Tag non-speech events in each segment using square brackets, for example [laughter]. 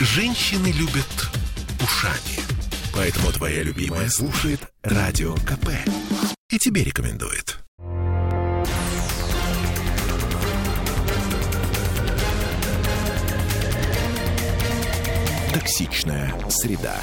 Женщины любят ушами. Поэтому твоя любимая слушает Радио КП. И тебе рекомендует. Токсичная среда.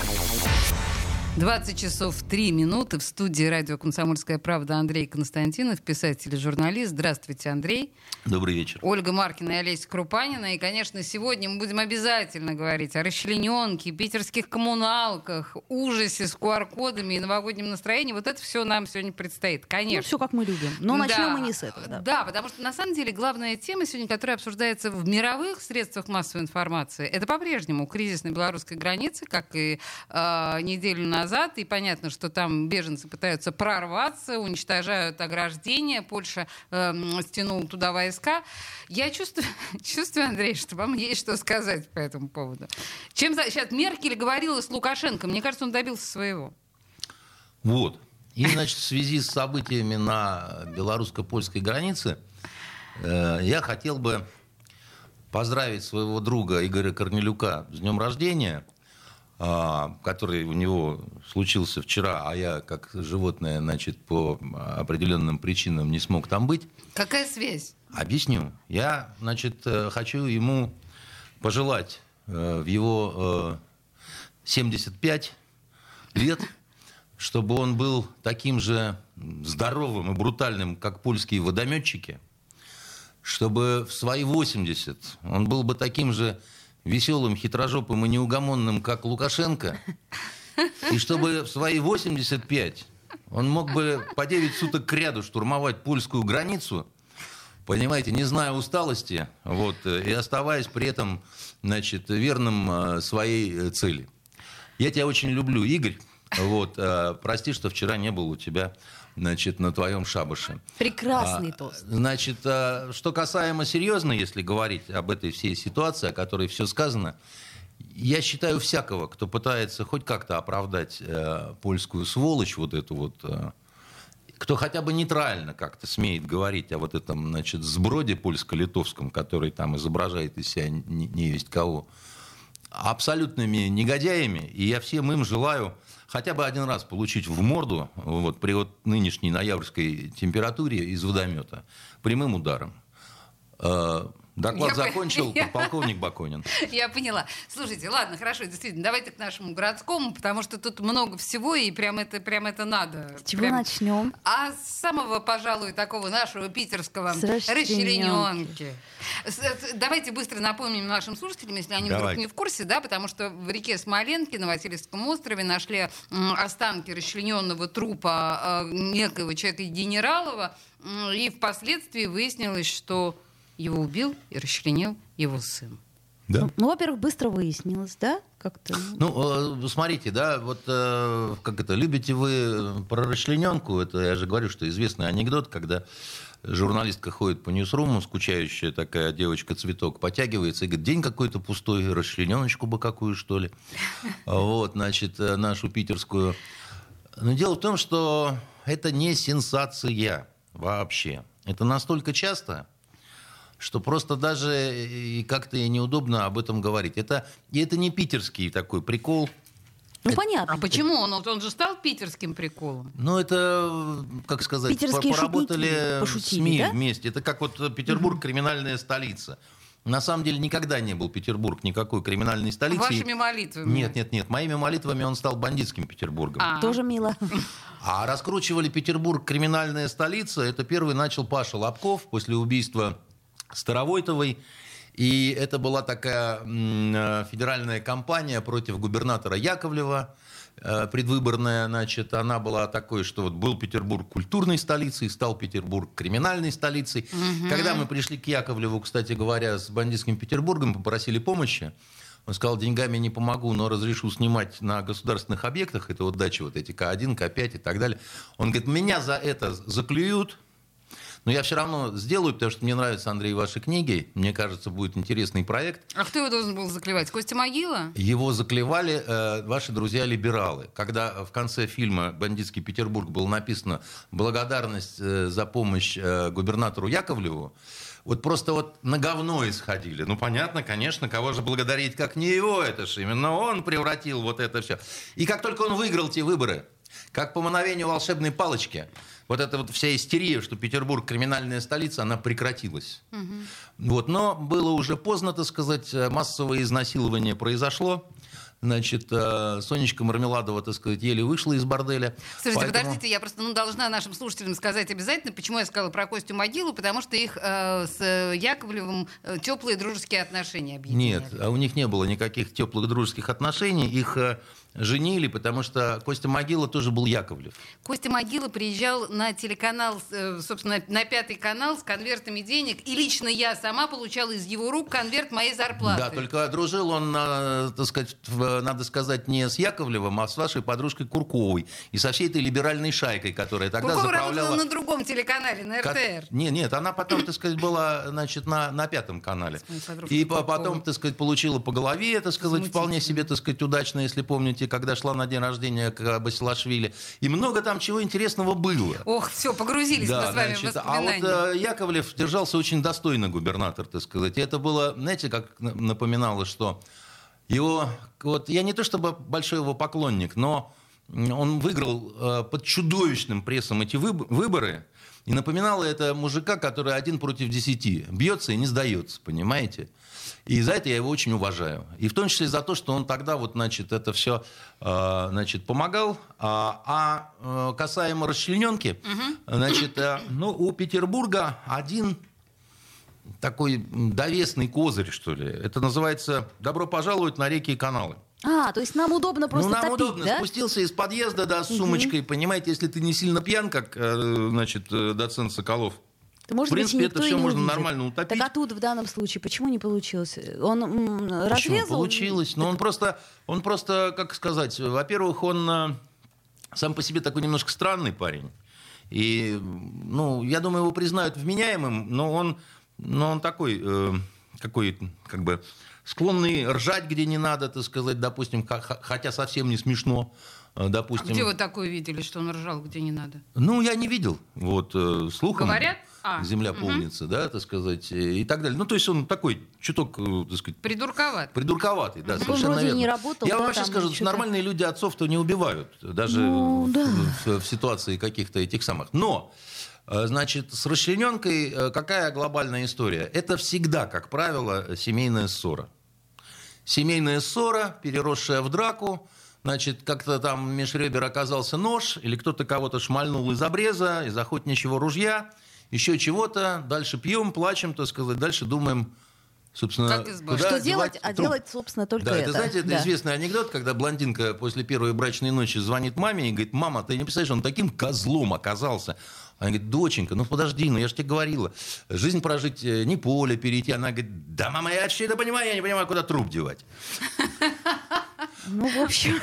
20 часов 3 минуты в студии радио «Комсомольская правда» Андрей Константинов, писатель и журналист. Здравствуйте, Андрей. Добрый вечер. Ольга Маркина и Олеся Крупанина. И, конечно, сегодня мы будем обязательно говорить о расчлененке, питерских коммуналках, ужасе с QR-кодами и новогоднем настроении. Вот это все нам сегодня предстоит, конечно. Ну, все как мы любим. Но начнем Да. мы не с этого. Да. Да, потому что на самом деле главная тема сегодня, которая обсуждается в мировых средствах массовой информации, это по-прежнему кризис на белорусской границе, как и э, неделю назад. И понятно, что там беженцы пытаются прорваться, уничтожают ограждения. Польша э, стянула туда войска. Я чувствую, [laughs] чувствую, Андрей, что вам есть что сказать по этому поводу. Чем за... сейчас Меркель говорила с Лукашенко? Мне кажется, он добился своего. Вот. И, значит, в связи с событиями на белорусско-польской границе, э, я хотел бы поздравить своего друга Игоря Корнелюка с днем рождения, который у него случился вчера, а я, как животное, значит, по определенным причинам не смог там быть. Какая связь? Объясню. Я, значит, э, хочу ему пожелать э, в его э, 75 лет, чтобы он был таким же здоровым и брутальным, как польские водометчики, чтобы в свои 80 он был бы таким же веселым, хитрожопым и неугомонным, как Лукашенко, и чтобы в свои 85 он мог бы по 9 суток к ряду штурмовать польскую границу, понимаете, не зная усталости, вот, э, и оставаясь при этом, значит, верным э, своей э, цели. Я тебя очень люблю, Игорь. Вот, прости, что вчера не был у тебя, значит, на твоем шабаше. Прекрасный А, тост. Значит, э, что касаемо серьезно, если говорить об этой всей ситуации, о которой все сказано, я считаю всякого, кто пытается хоть как-то оправдать э, польскую сволочь, вот эту вот, э, кто хотя бы нейтрально как-то смеет говорить о вот этом, значит, сброде польско-литовском, который там изображает из себя не, не весть кого, абсолютными негодяями, и я всем им желаю хотя бы один раз получить в морду вот, при вот нынешней ноябрьской температуре из водомета прямым ударом. Доклад Я закончил [laughs] поняла. подполковник Баконин. [laughs] Я поняла. Слушайте, ладно, хорошо, действительно, давайте к нашему городскому, потому что тут много всего, и прям это, прям это надо. С чего Прям- начнем? А с самого, пожалуй, такого нашего питерского с- Давайте быстро напомним нашим слушателям, если они Давай. вдруг не в курсе, да, потому что в реке Смоленки на Васильевском острове нашли останки расчлененного трупа э, некоего человека генералова, и впоследствии выяснилось, что его убил и расчленил его сын. Да? Ну, во-первых, быстро выяснилось, да? Как-то. Ну, э, смотрите, да, вот э, как это, любите вы про расчлененку? Это я же говорю, что известный анекдот, когда журналистка ходит по ньюсруму, скучающая такая девочка-цветок, потягивается и говорит, день какой-то пустой, расчлененочку бы какую, что ли. [laughs] Вот, значит, э, нашу питерскую. Но дело в том, что это не сенсация вообще. Это настолько часто, что просто даже и как-то неудобно об этом говорить. Это, и это не питерский такой прикол. Ну, А понятно. почему? Он, он же стал питерским приколом. Ну, это, как сказать, Питерские по- поработали пошутили, СМИ да? вместе. Это как вот Петербург криминальная столица. На самом деле никогда не был Петербург никакой криминальной столицей. Вашими молитвами. Нет, нет, нет. Моими молитвами он стал бандитским Петербургом. А. Тоже мило. А раскручивали Петербург криминальная столица. Это первый начал Паша Лобков после убийства Старовойтовой. И это была такая э, федеральная кампания против губернатора Яковлева э, предвыборная, значит, она была такой, что вот был Петербург культурной столицей, стал Петербург криминальной столицей. Когда мы пришли к Яковлеву, кстати говоря, с бандитским Петербургом, попросили помощи, он сказал, деньгами не помогу, но разрешу снимать на государственных объектах, это вот дачи вот эти К1, К5 и так далее. Он говорит, меня за это заклюют, но я все равно сделаю, потому что мне нравятся, Андрей, ваши книги. Мне кажется, будет интересный проект. А кто его должен был заклевать? Костя Могила? Его заклевали э, ваши друзья-либералы. Когда в конце фильма «Бандитский Петербург» было написано «Благодарность э, за помощь э, губернатору Яковлеву», вот просто вот на говно исходили. Ну, понятно, конечно, кого же благодарить, как не его, это же именно он превратил вот это все. И как только он выиграл те выборы, как по мановению волшебной палочки, вот эта вот вся истерия, что Петербург криминальная столица, она прекратилась. Вот, но было уже поздно, так сказать, массовое изнасилование произошло. Значит, э, Сонечка Мармеладова, так сказать, еле вышла из борделя. Слушайте, Поэтому- подождите, я просто ну, должна нашим слушателям сказать обязательно, почему я сказала про Костю Могилу, потому что их э, с э, Яковлевым э, теплые дружеские отношения объединяли. Нет, а у них не было никаких теплых дружеских отношений. Их э, женили, потому что Костя Могила тоже был Яковлев. Костя Могила приезжал на телеканал, э, собственно, на пятый канал с конвертами денег, и лично я сама получала из его рук конверт моей зарплаты. Да, только дружил он, э, так сказать, надо сказать, не с Яковлевым, а с вашей подружкой Курковой. И со всей этой либеральной шайкой, которая тогда Куркова заправляла... работала на другом телеканале, на РТР. Не, нет, она потом, так сказать, была, значит, на, на пятом канале. И Курковой. потом, так сказать, получила по голове, так сказать, вполне себе, так сказать, удачно, если помните, когда шла на день рождения к Басилашвили. И много там чего интересного было. Ох, все, погрузились мы с вами в значит, а вот э, Яковлев держался очень достойно губернатор, так сказать. И это было, знаете, как напоминало, что его, вот я не то чтобы большой его поклонник, но он выиграл э, под чудовищным прессом эти выб- выборы. И напоминало это мужика, который один против десяти. Бьется и не сдается, понимаете? И за это я его очень уважаю. И в том числе за то, что он тогда вот, значит, это все значит, помогал. А, а, э, касаемо расчлененки, значит, э, ну, у Петербурга один такой довесный козырь, что ли. Это называется «Добро пожаловать на реки и каналы». А, то есть нам удобно просто ну, нам топить, удобно. да? Спустился из подъезда, да, с сумочкой. Понимаете, если ты не сильно пьян, как, э, значит, э, доцент Соколов, То, может В принципе, быть, это не можно увидит. нормально утопить. Так а тут в данном случае почему не получилось? Он м, Почему? разрезал? Получилось. Но он просто, он просто, как сказать, во-первых, он э, сам по себе такой немножко странный парень. И, ну, я думаю, его признают вменяемым, но он, но он такой, э, какой, как бы, склонный ржать, где не надо, так сказать, допустим, хотя совсем не смешно, э, А допустим. где вы такое видели, что он ржал, где не надо? Ну, я не видел. Вот, э, слухом. Говорят? А, Земля мгм. полнится, да, так сказать, э, и так далее. Ну, то есть он такой чуток, так сказать, Придурковат. Придурковатый, да, Он совершенно вроде верно. не работал, Я вам да, вообще скажу, что нормальные люди отцов-то не убивают, даже Ну, в, да. в- в ситуации каких-то этих самых. Но, значит, с расчлененкой э, какая глобальная история? Это всегда, как правило, семейная ссора. Семейная ссора, переросшая в драку, Значит, как-то там меж ребер оказался нож, или кто-то кого-то шмальнул из обреза, из охотничьего ружья, еще чего-то. Дальше пьем, плачем, так сказать, дальше думаем, собственно, Как избавиться. куда Что делать? А труп. делать, собственно, только Да, это. это, знаете, это Да. известный анекдот, когда блондинка после первой брачной ночи звонит маме и говорит, мама, ты не представляешь, он таким козлом оказался. Она говорит, доченька, ну подожди, ну я же тебе говорила, жизнь прожить, э, не поле перейти. Она говорит, да, мама, я все это понимаю, я не понимаю, куда труп девать. Ну, в общем,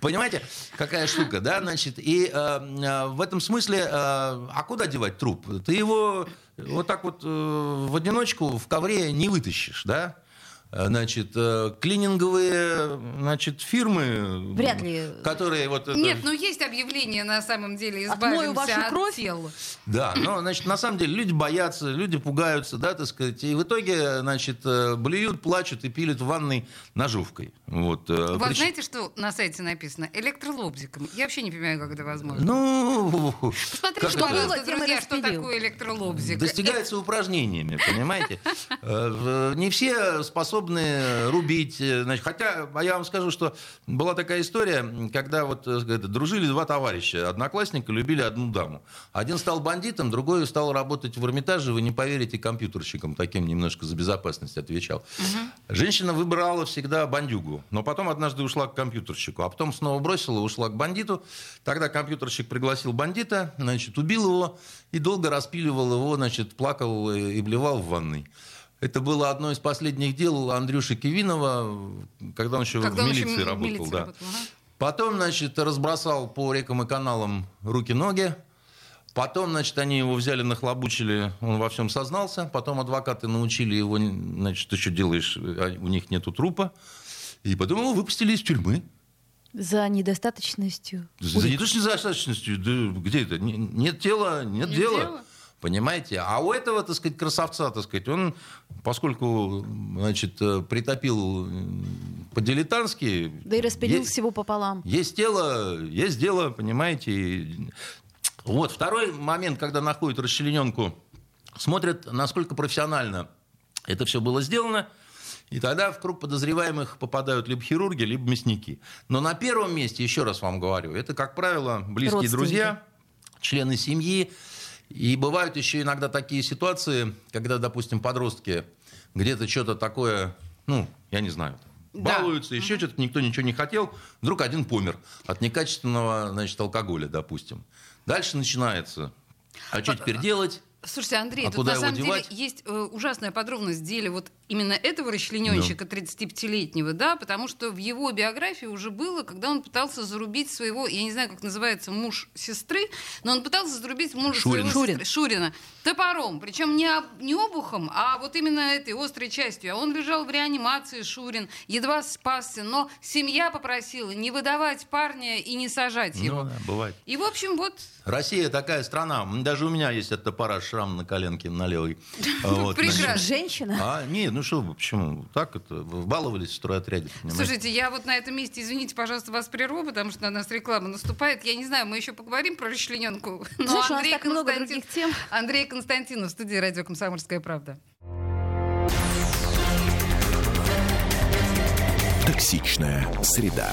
Понимаете, какая штука, да, значит, и э, э, в этом смысле, э, а куда девать труп? Ты его вот так вот э, в одиночку в ковре не вытащишь, да? Э, Значит, э, клининговые, значит, фирмы, Вряд ли. которые вот это- Нет, ну есть объявление на самом деле Отмою избавимся вашу от кровь. тел. Да, но, значит, на самом деле люди боятся, люди пугаются, да, так сказать, и в итоге, значит, э, блюют, плачут и пилят в ванной ножовкой. Вот. Вот прич- знаете, что на сайте написано? Электролобзиком. Я вообще не понимаю, как это возможно. Ну, Посмотрите, что было, друзья, что такое электролобзик. Достигается упражнениями, понимаете? [laughs] Не все способны рубить. э, значит, хотя, а я вам скажу, что была такая история, когда вот э, дружили два товарища, одноклассника, любили одну даму. Один стал бандитом, другой стал работать в Эрмитаже, вы не поверите, компьютерщиком, таким немножко за безопасность отвечал. Женщина выбирала всегда бандюгу, но потом однажды ушла к компьютерщику, а потом снова бросила, ушла к бандиту. Тогда компьютерщик пригласил бандита, значит, убил его и долго распиливал его, значит, плакал э, и блевал в ванной. Это было одно из последних дел Андрюши Кивинова, когда он еще Когда в он еще милиции в работал. милиции да. работал, ага. Потом, значит, разбросал по рекам и каналам руки-ноги. Потом, значит, они его взяли, нахлобучили, он во всем сознался. Потом адвокаты научили его, значит, ты что делаешь, а у них нету трупа. И потом его выпустили из тюрьмы. за недостаточностью. За недостаточностью, да, где это? Не- Нет тела, нет, Нет дела. дела? Понимаете? А у этого, так сказать, красавца, так сказать, он, поскольку, значит, э, притопил по-дилетантски... Да и распилил есть- всего пополам. Есть дело, есть дело, понимаете. Вот, второй момент, когда находят расчлененку, смотрят, насколько профессионально это все было сделано, и тогда в круг подозреваемых попадают либо хирурги, либо мясники. Но на первом месте, еще раз вам говорю, это, как правило, близкие друзья, члены семьи. И бывают еще иногда такие ситуации, когда, допустим, подростки где-то что-то такое, ну, я не знаю, Да. балуются, еще что-то, никто ничего не хотел, вдруг один помер от некачественного, значит, алкоголя, допустим. Дальше начинается. А что теперь делать? Слушайте, Андрей, А тут на самом девать? деле есть э, ужасная подробность в деле вот именно этого расчлененщика 35-летнего, да, потому что в его биографии уже было, когда он пытался зарубить своего, я не знаю, как называется, муж сестры, но он пытался зарубить мужа Шурин. своего Шурин. сестры, Шурина топором, причем не, об- не обухом, а вот именно этой острой частью. А он лежал в реанимации, Шурин, едва спасся, но семья попросила не выдавать парня и не сажать его. Ну, да, бывает. И, в общем, вот Россия такая страна. Даже у меня есть от топора шрам на коленке на левой. [laughs] Прекрасно. Женщина? А, нет, ну что вы, почему? Так это, вбаловались в стройотряде. понимаете? Слушайте, я вот на этом месте, извините, пожалуйста, вас прерву, потому что на нас реклама наступает. Я не знаю, мы еще поговорим про расчлененку. Но Знаешь, у нас Андрей так много Константин- других тем. Андрей Константинов, в студии радио «Комсомольская правда». Токсичная среда.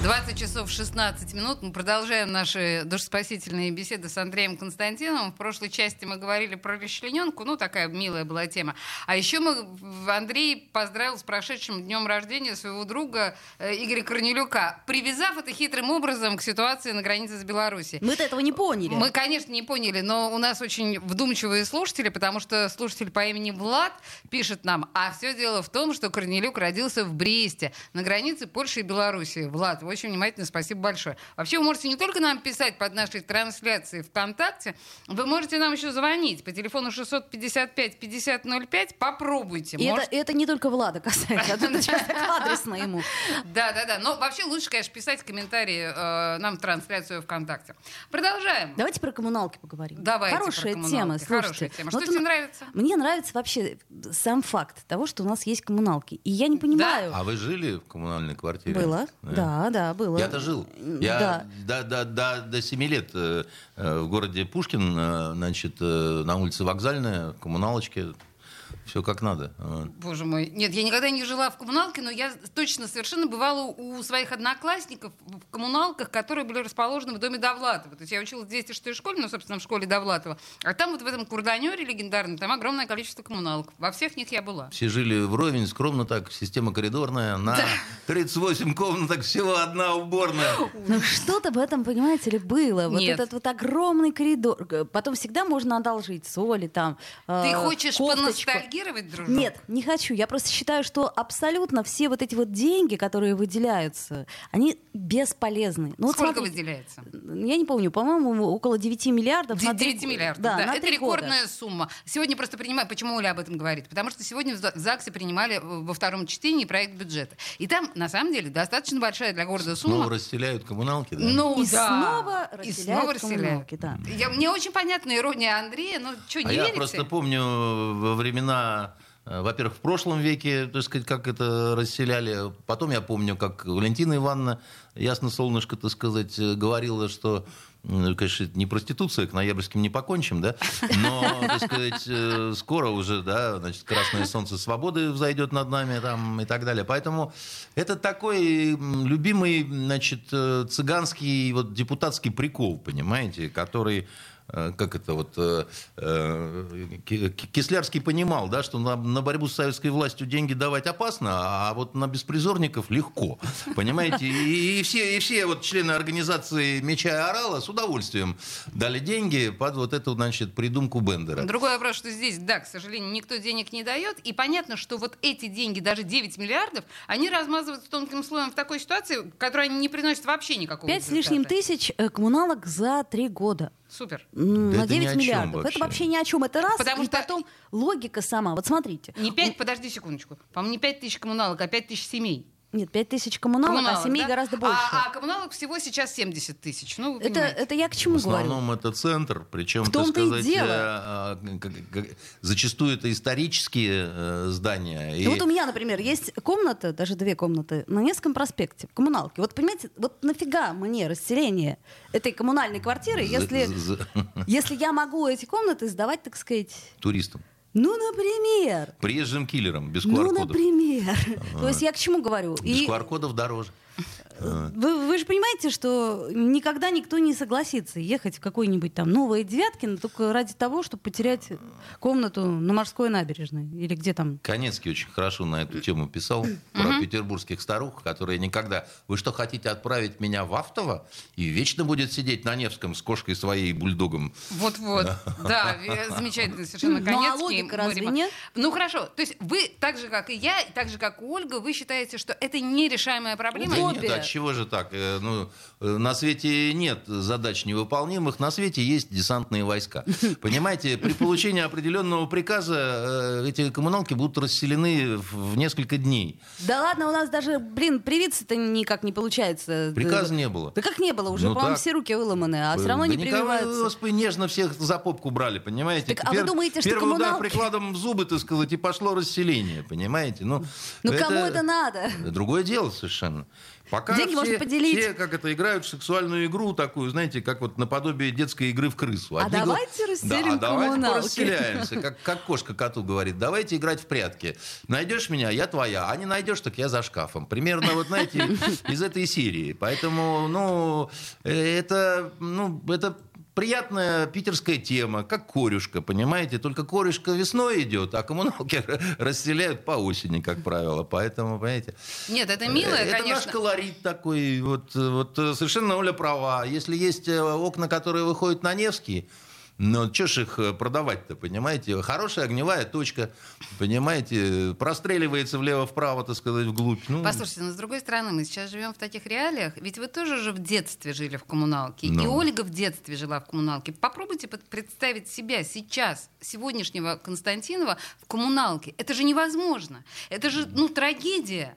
20 часов 16 минут. Мы продолжаем наши душеспасительные беседы с Андреем Константиновым. В прошлой части мы говорили про расчлененку. Ну, такая милая была тема. А еще мы, Андрей поздравил с прошедшим днем рождения своего друга э, Игоря Корнелюка, привязав это хитрым образом к ситуации на границе с Беларусью. Мы-то этого не поняли. Мы, конечно, не поняли, но у нас очень вдумчивые слушатели, потому что слушатель по имени Влад пишет нам, а все дело в том, что Корнелюк родился в Бресте, на границе Польши и Белоруссии. Влад, очень внимательно, спасибо большое. Вообще, вы можете не только нам писать под нашей трансляцией ВКонтакте, вы можете нам еще звонить по телефону 655-5005, попробуйте. И Может- это, это не только Влада касается, а сейчас [laughs] так адресно ему. Да, да, да. Но вообще лучше, конечно, писать комментарии э, нам в трансляцию ВКонтакте. Продолжаем. Давайте про коммуналки поговорим. Давайте Хорошая тема, слушайте. Что тебе нравится? Мне нравится вообще сам факт того, что у нас есть коммуналки. И я не понимаю. А вы жили в коммунальной квартире? Было, да, да, было. Я-то жил. Я Да. до, до, до, до 7 лет э, э, в городе Пушкин, э, значит, на улице Вокзальная, коммуналочки, все как надо. Боже мой. Нет, я никогда не жила в коммуналке, но я точно совершенно бывала у своих одноклассников в коммуналках, которые были расположены в доме Довлатова. То есть я училась в 206 школе, ну, собственно, в школе Довлатова. А там вот в этом курданере легендарном, там огромное количество коммуналок. Во всех них я была. Все жили вровень, скромно так, система коридорная, на 38 комнаток всего одна уборная. Ну что-то в этом, понимаете ли, было. Вот Нет. этот вот огромный коридор. Потом всегда можно одолжить соли там. Ты э, хочешь кофточку. Поностальгировать, дружок? Нет, не хочу. Я просто считаю, что абсолютно все вот эти вот деньги, которые выделяются, они бесполезны. Ну, вот Сколько смотрите, выделяется? Я не помню, по-моему, около 9 миллиардов. на три 9 го- миллиардов. Да, Да, на это три года. рекордная сумма. Сегодня просто принимаю, почему Оля об этом говорит? Потому что сегодня в За- в ЗАГСе принимали э, во втором чтении проект бюджета. И там, на самом деле, достаточно большая для города сумма. Снова расселяют коммуналки, да? Ну, И да. снова И расселяют снова расселяют. коммуналки, да. Я, мне очень понятна ирония Андрея, но что, А не я верите? просто помню во времена, э, во-первых, в прошлом веке, так сказать, как это расселяли. Потом я помню, как Валентина Ивановна, ясно солнышко, так сказать, э, говорила, что м, Конечно, не проституция, к ноябрьским не покончим, да? Но, так сказать, э, скоро уже, да, значит, красное солнце свободы взойдет над нами там и так далее. Поэтому это такой любимый, значит, цыганский вот депутатский прикол, понимаете, который как это вот, э, э, Ки- Кислярский понимал, да, что на, на борьбу с советской властью деньги давать опасно, а вот на беспризорников легко, понимаете? И, и все, и все вот члены организации «Меча и Орала» с удовольствием дали деньги под вот эту, значит, придумку Бендера. Другой вопрос, что здесь, да, к сожалению, никто денег не дает. И понятно, что вот эти деньги, даже 9 миллиардов, они размазываются тонким слоем в такой ситуации, в которой они не приносят вообще никакого Пять с лишним тысяч э, коммуналок за три года. Супер. Да на это ни 9 о чем миллиардов. вообще. Это вообще ни о чем. Это раз. Потому и что- потом логика сама. Вот смотрите. Не 5, подожди секундочку. По-моему, не 5 тысяч коммуналок, а 5 тысяч семей. Нет, 5 тысяч коммуналок, Коммуналок, а семей да? гораздо А- больше. А, коммуналок всего сейчас 70 тысяч. Ну, это, понимаете. это я к чему В говорю? основном это центр, причем, В том-то и сказать, дело. э, а, как- как- зачастую это исторические э, здания. И Ну вот у меня, например, есть комната, даже две комнаты, на Невском проспекте, в коммуналке. Вот понимаете, вот нафига мне расселение этой коммунальной квартиры, за- если, за- если я могу эти комнаты сдавать, так сказать, туристам, ну, например. приезжим киллерам, без Ну, QR-кодов. например. То есть я к чему говорю? Без И QR-кодов дороже. Вы, вы же понимаете, что никогда никто не согласится ехать в какой-нибудь там Новое Девяткино только ради того, чтобы потерять комнату на морской набережной. Или где там Конецкий очень хорошо на эту тему писал про петербургских старух, которые никогда... Вы что, хотите отправить меня в Автово и вечно будет сидеть на Невском с кошкой своей и бульдогом? Вот-вот, [laughs] да, э, замечательно совершенно Ну, а Конецкий. разве нет? Ну хорошо, то есть вы так же, как и я, так же, как и Ольга, вы считаете, что это нерешаемая проблема? Нет, а чего же так? Э, Ну, э, на свете нет задач невыполнимых, на свете есть десантные войска. [laughs] Понимаете, при получении определенного приказа э, эти коммуналки будут расселены в несколько дней. Да ладно, у нас даже, блин, привиться-то никак не получается. Приказа не было. Да как не было? Уже, Ну по-моему, все руки выломаны, а все равно Да не прививаются. Господи, нежно всех за попку брали, понимаете? Так, а вы думаете, что Первый удар прикладом в зубы, так сказать, и пошло расселение, понимаете? Ну, Ну кому это надо? Другое дело совершенно. Пока Деньги все, можно поделить. все, как это, играют в сексуальную игру такую, знаете, как вот наподобие детской игры в крысу. А Одни гла- давайте расселим да, а давайте коммуналки. порасселяемся, как, как кошка коту говорит. Давайте играть в прятки. Найдешь меня, я твоя. А не найдешь, так я за шкафом. Примерно, вот знаете, из этой серии. Поэтому, ну, э, это, ну, это приятная питерская тема, как корюшка, понимаете? Только корюшка весной идет, а коммуналки [laughs] расселяют по осени, как правило. Поэтому, понимаете... Нет, это милое, Это конечно. наш колорит такой. Вот, вот э, совершенно Оля права. Если есть э, окна, которые выходят на Невский, ну, что ж их э, продавать-то, понимаете? Хорошая огневая точка, понимаете, простреливается влево-вправо, так сказать, вглубь. Ну, Послушайте, но с другой стороны, мы сейчас живем в таких реалиях, ведь вы тоже же в детстве жили в коммуналке, и Ну. Ольга в детстве жила в коммуналке. Попробуйте представить себя сейчас, сегодняшнего Константинова, в коммуналке. Это же невозможно. Это же, ну, трагедия.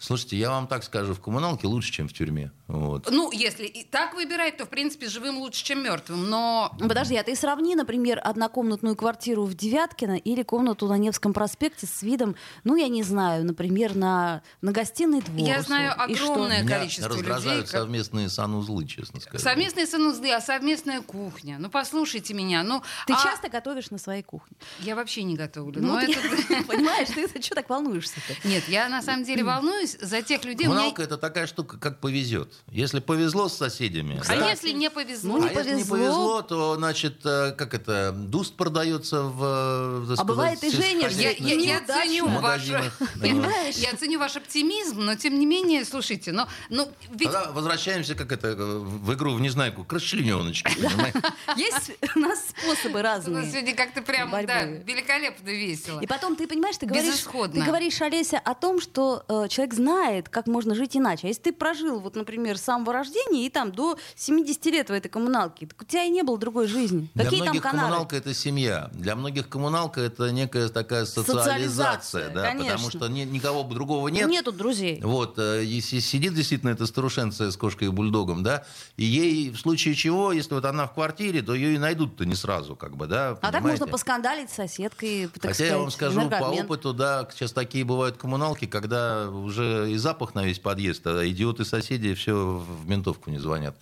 Слушайте, я вам так скажу, в коммуналке лучше, чем в тюрьме. Вот. Ну, если и так выбирать, то, в принципе, живым лучше, чем мертвым. Но Ну, Подожди, а ты сравни, например, однокомнатную квартиру в Девяткино или комнату на Невском проспекте с видом, ну, я не знаю, например, на, на гостиный двор. Я знаю. И что? огромное Меня количество раздражают людей, как- совместные санузлы, честно сказать. совместные санузлы, а совместная кухня. Ну, послушайте меня. Ну, Ты а- часто готовишь на своей кухне? Я вообще не готовлю. Ну, но вот это- [laughs] Понимаешь, ты что так волнуешься-то? Нет, я на самом деле волнуюсь за тех людей. Коммуналка это такая штука, как повезет. Если повезло с соседями, А да, если не повезло? Ну, не а если не повезло. повезло, то, значит, э, как это, дуст продается в... э, так А сказать, бывает и женишься, Я, я- я ценю ваш, [laughs] я ценю ваш оптимизм, но тем не менее, слушайте, но, ну, ведь Тогда возвращаемся, как это, в игру в Незнайку, к расчлененочке? [laughs] Есть у нас способы у нас разные. сегодня как-то прям, да, великолепно весело. И потом ты понимаешь, ты говоришь, ты говоришь, Олеся, о том, что э, человек знает, как можно жить иначе. А если ты прожил, вот, например, с самого рождения и там до 70 лет в этой коммуналке, так у тебя и не было другой жизни. Для Какие там многих каналы? коммуналка это семья. Для многих коммуналка это некая такая социализация, Социализация, да, конечно. потому что ни- никого другого нет. Нету друзей. Вот, э, если сидит действительно эта старушенция с кошкой и бульдогом, да, и ей в случае чего, если вот она в квартире, то ее и найдут-то не сразу, как бы, да, А так понимаете? можно поскандалить с соседкой, так Хотя сказать, я вам скажу по опыту, да, сейчас такие бывают коммуналки, когда уже и запах на весь подъезд, а идиоты соседи все в ментовку не звонят.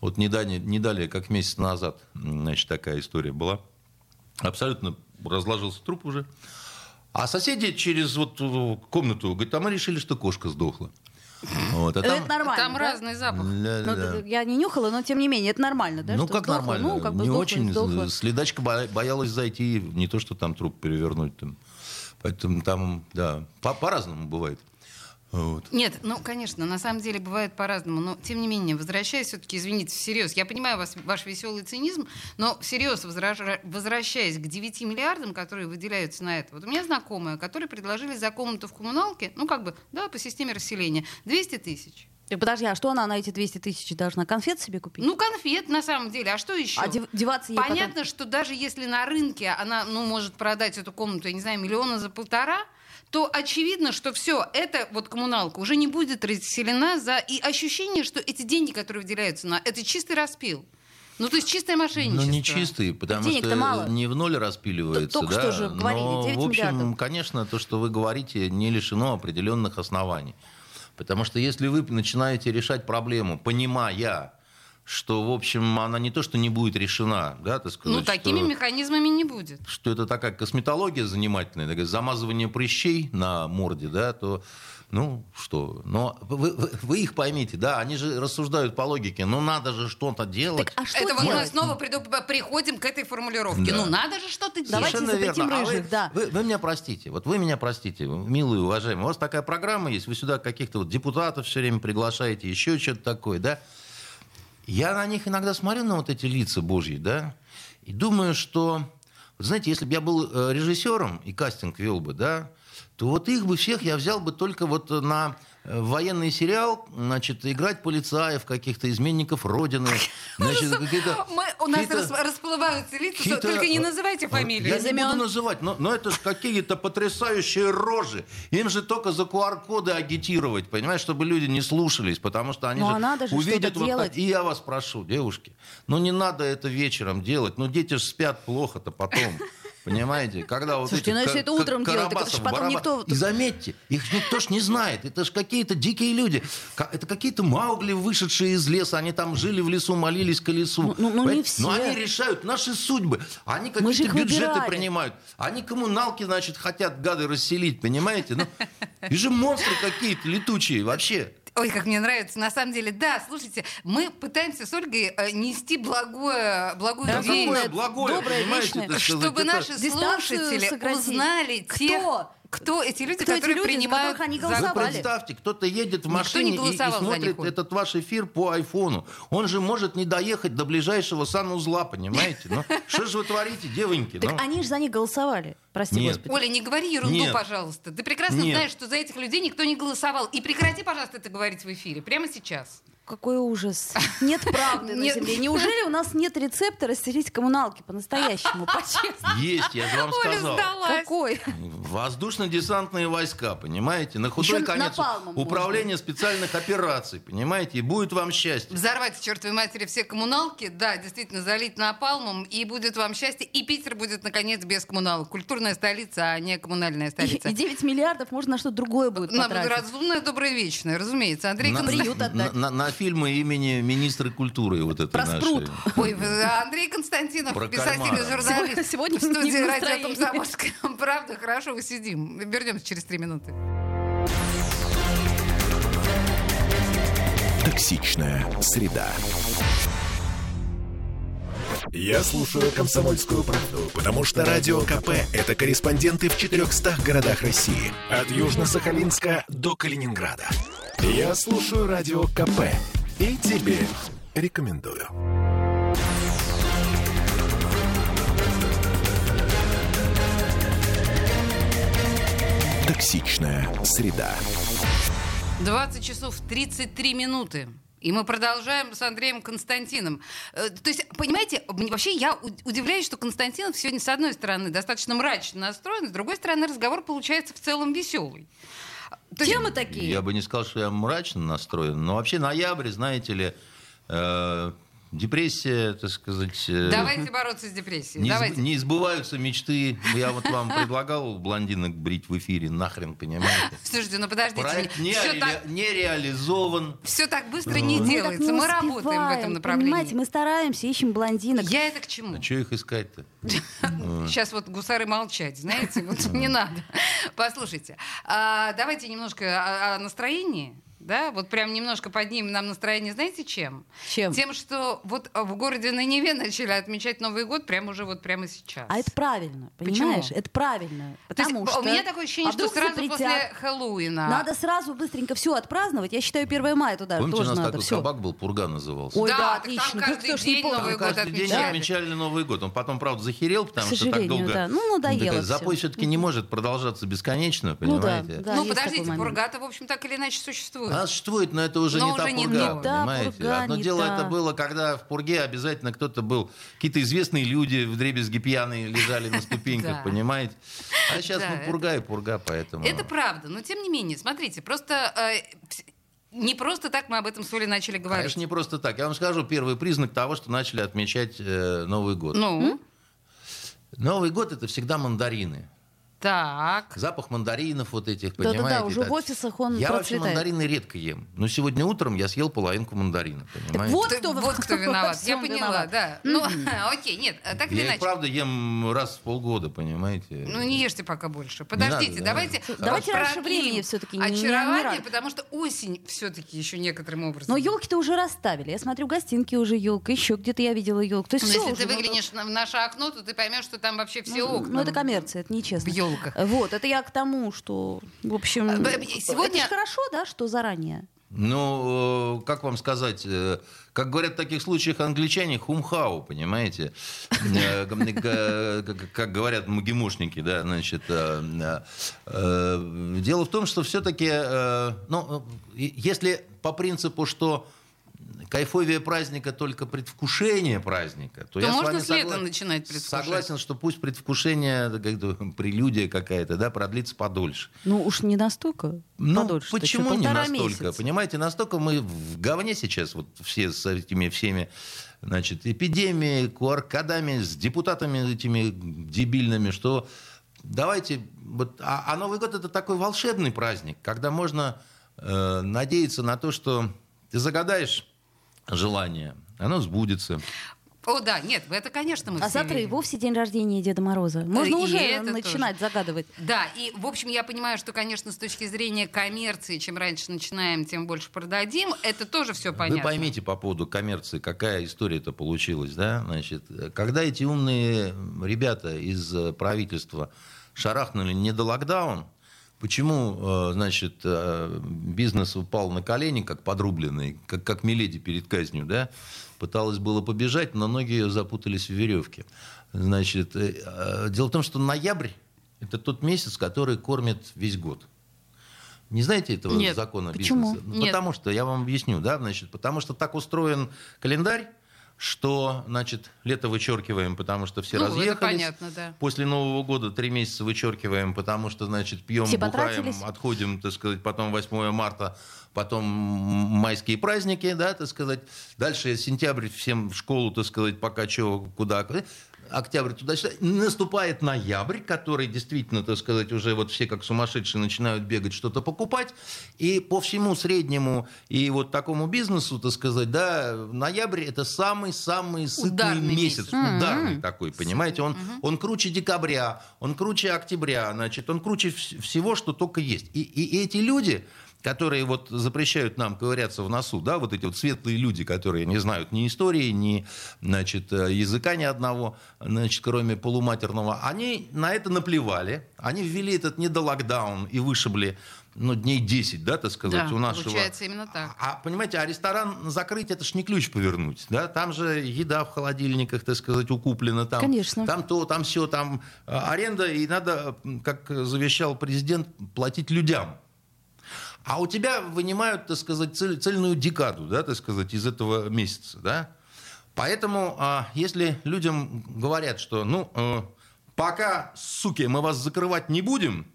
Вот не далее, не далее, как месяц назад, значит, такая история была. Абсолютно разложился труп уже. А соседи через вот э, комнату говорят, а мы решили, что кошка сдохла. Вот, а Это там- нормально. Там да? разный запах. Да, Ну, да. Я не нюхала, но тем не менее, это нормально, да? ну, что как сдохла? нормально. Ну, как бы не сдохла, очень. сдохла. Следачка бо- боялась зайти, не то, что там труп перевернуть. Там. Поэтому там, да, по- по-разному бывает. Вот. Нет, ну, конечно, на самом деле бывает по-разному, но тем не менее, возвращаясь все-таки, извините, всерьез, я понимаю вас, ваш веселый цинизм, но всерьез возвращаясь к 9 миллиардам, которые выделяются на это, вот у меня знакомые, которые предложили за комнату в коммуналке, ну, как бы, да, по системе расселения, 200 тысяч. Э, Подожди, а что она на эти 200 тысяч должна? Конфет себе купить? Ну, конфет, на самом деле, а что еще? а дев- деваться ей потом- Понятно, что даже если на рынке она ну, может продать эту комнату, я не знаю, миллиона за полтора, то очевидно, что все, эта вот коммуналка уже не будет расселена за... И ощущение, что эти деньги, которые выделяются на... Это чистый распил. Ну, то есть чистое Ну, мошенничество. не чистые, потому Денег-то что мало. не в ноль распиливается. Только да, что же говорили, но, 9 в общем, миллиардов. конечно, то, что вы говорите, не лишено определенных оснований. Потому что если вы начинаете решать проблему, понимая, что, в общем, она не то, что не будет решена, да, так сказать, Ну, такими что, механизмами не будет. что это такая косметология занимательная, такое замазывание прыщей на морде, да, то, ну, что, но вы, вы- вы их поймите, да, они же рассуждают по логике, ну, надо же что-то делать. Так, а что Это вот мы делать? снова приду- приходим к этой формулировке. Да. Ну, надо же что-то делать. Давайте Совершенно запретим верно. А вы- рыжих, да. Вы, вы меня простите, вот вы меня простите, милые уважаемые. У вас такая программа есть, вы сюда каких-то вот депутатов все время приглашаете, еще что-то такое, да? Я на них иногда смотрю, на вот эти лица божьи, да, и думаю, что, знаете, если бы я был э, режиссером и кастинг вел бы, да, то вот их бы всех я взял бы только вот на э, военный сериал, значит, играть полицаев, каких-то изменников Родины, [laughs] значит, какие-то... Мы, у нас какие-то- рас- расплываются лица, какие-то- только не называйте Вот фамилию. Я Без не буду называть, но, но это же какие-то потрясающие рожи. Им же только за QR-коды агитировать, понимаешь, чтобы люди не слушались, потому что они Ну, же а надо же увидят... вот делать. И я вас прошу, девушки, ну не надо это вечером делать. Ну дети же спят плохо-то потом. [laughs] Понимаете, когда вот Слушайте, эти ну, если это утром делать, так это потом никто- И заметьте, их никто ж не знает. Это же какие-то дикие люди. Это какие-то маугли, вышедшие из леса. Они там жили в лесу, молились к лесу. Ну, ну, ну, не Понимаете? Но все. они решают наши судьбы. Они какие-то бюджеты выбирали. принимают. Они коммуналки, значит, хотят гады расселить, понимаете? Ну, и же монстры какие-то летучие вообще. Ой, как мне нравится. На самом деле, да, слушайте, мы пытаемся с Ольгой э, нести благое, благую Да, весть. доброе, Какое благое, доброе, понимаете, вечное. сказать, чтобы это- наши слушатели сократить. узнали тех, Кто? Кто эти люди, Кто эти которые люди, за принимают которых они закон. Вы голосовали? представьте, кто-то едет в машине не и- и, за смотрит этот ваш эфир по айфону. Он же может не доехать до ближайшего санузла, понимаете? Ну, что же вы творите, девоньки? Так ну? они же за них голосовали. Прости, Нет. господи. Оля, не говори ерунду, Нет. пожалуйста. Ты прекрасно Нет. знаешь, что за этих людей никто не голосовал. И прекрати, пожалуйста, это говорить в эфире. Прямо сейчас. Какой ужас. [laughs] Нет правды на земле. Неужели у нас нет рецепта расселить коммуналки по-настоящему, [laughs] по-честному? Есть, я же вам сказал. Какой? Воздушно-десантные войска, понимаете? На худой конец управление специальных операций, понимаете? И будет вам счастье. Взорвать к чертовой матери все коммуналки, да, действительно, залить напалмом, и будет вам счастье. И Питер будет, наконец, без коммуналок. Культурная столица, а не коммунальная столица. и 9 миллиардов можно на что другое будет На потратить. разумное, доброе, вечное, разумеется. Андрей Константинович. приют отдать. Фильмы имени министра культуры вот это Про спрут. Ой, Андрей Константинов, Про писатель и журналист. Сегодня в студии радио. «Комсомольская правда». Хорошо, мы сидим. Вернемся через три минуты. Токсичная среда. Я слушаю «Комсомольскую правду», потому что «Радио КП» — это корреспонденты в 400 городах России. От Южно-Сахалинска до Калининграда. Я слушаю «Радио КП» и тебе рекомендую. Токсичная среда. 20 часов 33 минуты. И мы продолжаем с Андреем Константином. Э, То есть, понимаете, вообще я удивляюсь, что Константинов сегодня, с одной стороны, достаточно мрачно настроен, с другой стороны, разговор получается в целом веселый. Темы такие. Я бы не сказал, что я мрачно настроен, но вообще ноябрь, знаете ли, э, депрессия, так сказать... э, Давайте бороться с депрессией. Не, Давайте. не сбываются мечты. Я вот вам предлагал блондинок брить в эфире, нахрен, понимаете? Слушайте, ну подождите. Проект не, все, ре- так, не реализован. все так быстро не Мы делается. не Мы работаем в этом направлении. Понимаете, мы стараемся, ищем блондинок. Я это к чему? А что их искать-то? [laughs] Сейчас вот гусары молчать, знаете, вот [laughs] не надо. Послушайте, а, давайте немножко о настроении. Да, вот прям немножко поднимем нам настроение, знаете, чем? Чем? Тем, что вот в городе на Неве начали отмечать Новый год прямо уже вот прямо сейчас. А это правильно, Почему? понимаешь? Это правильно. То есть Потому что у меня такое ощущение, а что сразу запретят? после Хэллоуина. Надо сразу быстренько все отпраздновать. Я считаю, 1 мая туда Помните, у тоже нас надо. такой всё. кабак был, Пурга назывался? Ой, Да, да, так там отлично. каждый ж день? Новый год Каждый день отмечали. отмечали Новый год. Он потом, правда, захерел, потому К что так сожалению, долго... да. Ну, надоело всё. Запой все-таки не может продолжаться бесконечно, Ну да, понимаете? да. ну, подождите, такой. Пургата, в общем, так или иначе существует. Она существует, но это уже Но не уже та не пурга. Да, понимаете? пурга Одно не дело та. это было, когда в пурге обязательно кто-то был, какие-то известные люди в дребезги пьяные лежали на ступеньках, [laughs] понимаете? А сейчас Да, ну, пурга и пурга, поэтому... Это правда, но тем не менее, смотрите, просто э, не просто так мы об этом с Олей начали говорить. Конечно, не просто так. Я вам скажу первый признак того, что начали отмечать э, Новый год. Ну, Новый год это всегда мандарины. Так. Запах мандаринов вот этих, Да-да-да, понимаете? уже так. в офисах он Я вообще процветает. мандарины редко ем. Но сегодня утром я съел половинку мандарина, понимаете? вот кто вы- вот кто [laughs] виноват. Я поняла, виноват. да. Ну, [laughs] окей, нет, а так или Я иначе. правда, ем раз в полгода, понимаете? Ну, не ешьте пока больше. надо, Подождите, да. давайте Давайте раньше времени всё-таки, не- не- не Очарование, потому что осень все-таки еще некоторым образом. Но елки-то уже расставили. Я смотрю, гостинки уже елка, еще где-то я видела елку. То есть Ну, если уже, ты выглянешь на- в наше окно, то ты поймешь, что там вообще все ну, окна. Ну, это коммерция, это нечестно. В ёлках. Вот, это я к тому, что, в общем, это сегодня- ж хорошо, да, что заранее. Ну, э, как вам сказать, э, как говорят в таких случаях англичане, хумхау, понимаете? Э, Как говорят МГИМОшники, да, значит. э, э, Дело в том, что все-таки, ну, если по принципу, что кайфовее праздника только предвкушение праздника, то, То я с можно вами с лета согла- начинать предвкушать. Согласен, что пусть предвкушение, как-то [laughs] прелюдия какая-то, да, продлится подольше. Ну, уж не настолько Ну, подольше. Почему не настолько? месяца. Понимаете, настолько мы в говне сейчас, вот все с этими всеми, значит, эпидемией, куаркадами, с депутатами этими дебильными, что давайте, вот, а, а Новый год это такой волшебный праздник, когда можно э, надеяться на то, что ты загадаешь желание, оно сбудется. О, да, нет, это, конечно, мы А завтра и видим. вовсе день рождения Деда Мороза. Можно и уже это начинать загадывать. Да, и, в общем, я понимаю, что, конечно, с точки зрения коммерции, чем раньше начинаем, тем больше продадим. Это тоже все понятно. Вы поймите по поводу коммерции, какая история-то получилась, да? Значит, когда эти умные ребята из э, правительства шарахнули не до локдаун, почему, э, значит, э, бизнес упал на колени, как подрубленный, как, как Миледи перед казнью, да? Пыталась было побежать, но ноги ее запутались в веревке. Значит, э, дело в том, что ноябрь – это тот месяц, который кормит весь год. Не знаете этого Нет. закона Почему? бизнеса? Ну, Нет. Потому что, я вам объясню, да, значит, потому что так устроен календарь, что, значит, лето вычеркиваем, потому что все Ну, это разъехались. понятно, да. После Нового года три месяца вычеркиваем, потому что, значит, пьем, Все бухаем, потратились. отходим, так сказать, потом 8 марта, потом майские праздники, да, так сказать. Дальше сентябрь всем в школу, так сказать, пока что, куда. Октябрь туда-сюда. Наступает ноябрь, который действительно, так сказать, уже вот все как сумасшедшие начинают бегать, что-то покупать. И по всему среднему и вот такому бизнесу, так сказать, да, ноябрь это самый-самый сытный Ударный месяц. месяц. Ударный такой, понимаете? Он, он круче декабря, он круче октября, значит, он круче вс- всего, что только есть. И, и эти люди, которые вот запрещают нам ковыряться в носу, да, вот эти вот светлые люди, которые не знают ни истории, ни, значит, э, языка ни одного, значит, кроме полуматерного, они на это наплевали, они ввели этот недолокдаун и вышибли ну, дней 10, да, так сказать, Да, у нашего... получается именно так. А, понимаете, а ресторан закрыть, это ж не ключ повернуть, да? Там же еда в холодильниках, так сказать, укуплена. Там, Конечно. Там то, там все, там э, аренда, и надо, как завещал президент, платить людям. А у тебя вынимают, так сказать, цель- цельную декаду, да, так сказать, из этого месяца, да? Поэтому, а, если людям говорят, что, ну, э, пока, суки, мы вас закрывать не будем,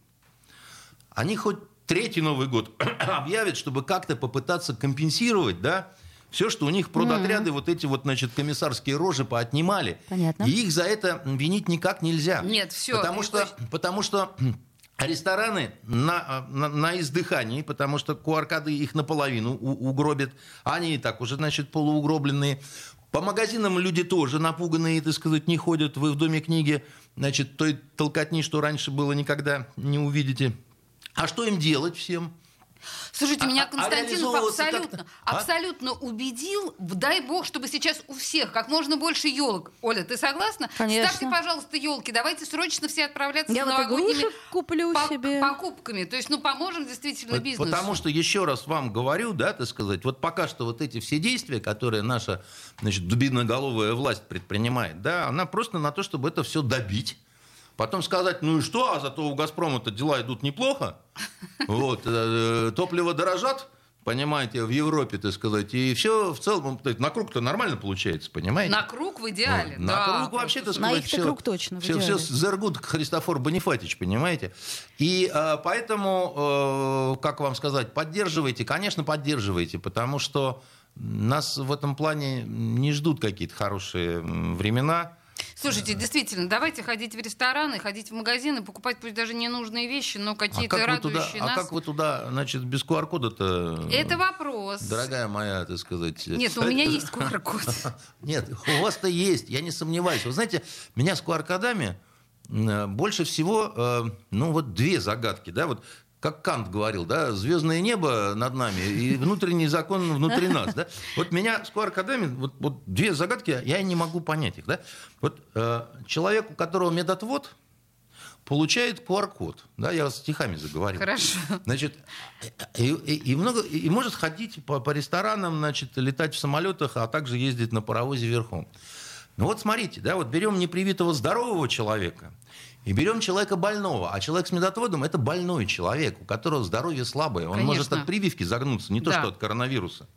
они хоть третий Новый год [clears throat] объявят, чтобы как-то попытаться компенсировать, да, все, что у них продотряды, вот эти вот, значит, комиссарские рожи поотнимали. Понятно. И их за это винить никак нельзя. Нет, всё, Потому что, точно. потому что [clears throat] рестораны на, на, на издыхании, потому что QR-коды их наполовину у- угробят. Они и так уже, значит, полуугробленные. По магазинам люди тоже напуганные, так сказать, не ходят. Вы в Доме книги, значит, той толкотни, что раньше было, никогда не увидите. А что им делать всем? Слушайте, А- меня а- а Константинов реализовываться абсолютно, а? абсолютно убедил. Дай бог, чтобы сейчас у всех как можно больше елок. Оля, ты согласна? Конечно. Ставьте, пожалуйста, елки. Давайте срочно все отправляться Я вот новогодними куплю по- себе. покупками. То есть, ну, поможем действительно бизнесу. Потому что, еще раз вам говорю, да, так сказать, вот пока что вот эти все действия, которые наша, значит, дубиноголовая власть предпринимает, да, она просто на то, чтобы это все добить. Потом сказать, ну и что, а зато у «Газпрома»-то дела идут неплохо. [laughs] Вот, э, топливо дорожат, понимаете, в Европе, так сказать, и все в целом, на круг-то нормально получается, понимаете? На круг в идеале. На да. круг вообще, так На сказать, их-то все, круг точно, все, все. Зергут Христофор Бонифатич, понимаете? И э, поэтому, э, как вам сказать, поддерживайте, конечно, поддерживайте, потому что нас в этом плане не ждут какие-то хорошие времена. Слушайте, действительно, давайте ходить в рестораны, ходить в магазины, покупать пусть даже ненужные вещи, но А какие-то как, вы туда, радующие а нас. как вы туда, значит, без QR-кода-то... Это вопрос. Дорогая моя, так сказать... Нет, ну, у меня есть [laughs] QR-код. Нет, у вас-то есть, я не сомневаюсь. Вы знаете, меня с QR-кодами м, больше всего, э, ну вот две загадки, да, вот как Кант говорил, да, звездное небо над нами и внутренний закон внутри нас, да. Вот меня с QR-кодами, вот, вот две загадки, я не могу понять их, да. Вот э, человек, у которого медотвод, получает QR-код, да, я вас стихами заговорил. Хорошо. Значит, и, и- и много, и может ходить по, по ресторанам, значит, летать в самолетах, а также ездить на паровозе верхом. Ну вот смотрите, да, вот берем непривитого здорового человека и берем человека больного. А человек с медотводом – это больной человек, у которого здоровье слабое. Он может Конечно. от прививки загнуться, не то Да. что от коронавируса.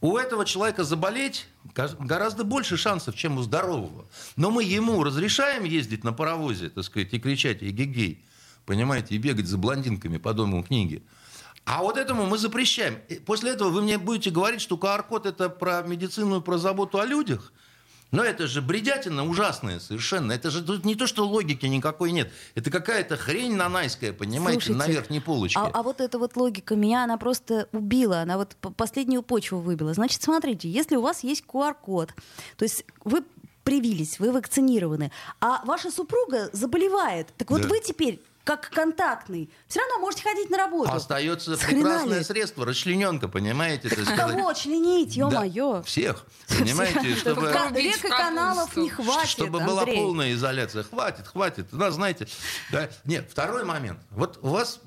У этого человека заболеть гораздо больше шансов, чем у здорового. Но мы ему разрешаем ездить на паровозе, так сказать, и кричать «Эгегей», понимаете, и бегать за блондинками по дому книги. А вот этому мы запрещаем. После этого вы мне будете говорить, что QR-код это про медицину и про заботу о людях. Но это же бредятина ужасная совершенно. Это же тут не то, что логики никакой нет. Это какая-то хрень нанайская, понимаете, Слушайте, на верхней полочке. А, а вот эта вот логика меня, она просто убила, она вот последнюю почву выбила. Значит, смотрите, если у вас есть QR-код, то есть вы привились, вы вакцинированы, а ваша супруга заболевает, так вот Да. вы теперь как контактный, все равно можете ходить на работу. Остается С хрена прекрасное ли? средство, расчлененка, понимаете? так. Кого членить, Да, ё-моё. всех, [laughs] понимаете, чтобы... Ка- Рубить Век и капусту. каналов не хватит, Чтобы была Андрей. полная изоляция. Хватит, хватит. У нас, знаете, да. Нет, второй момент. Вот у вас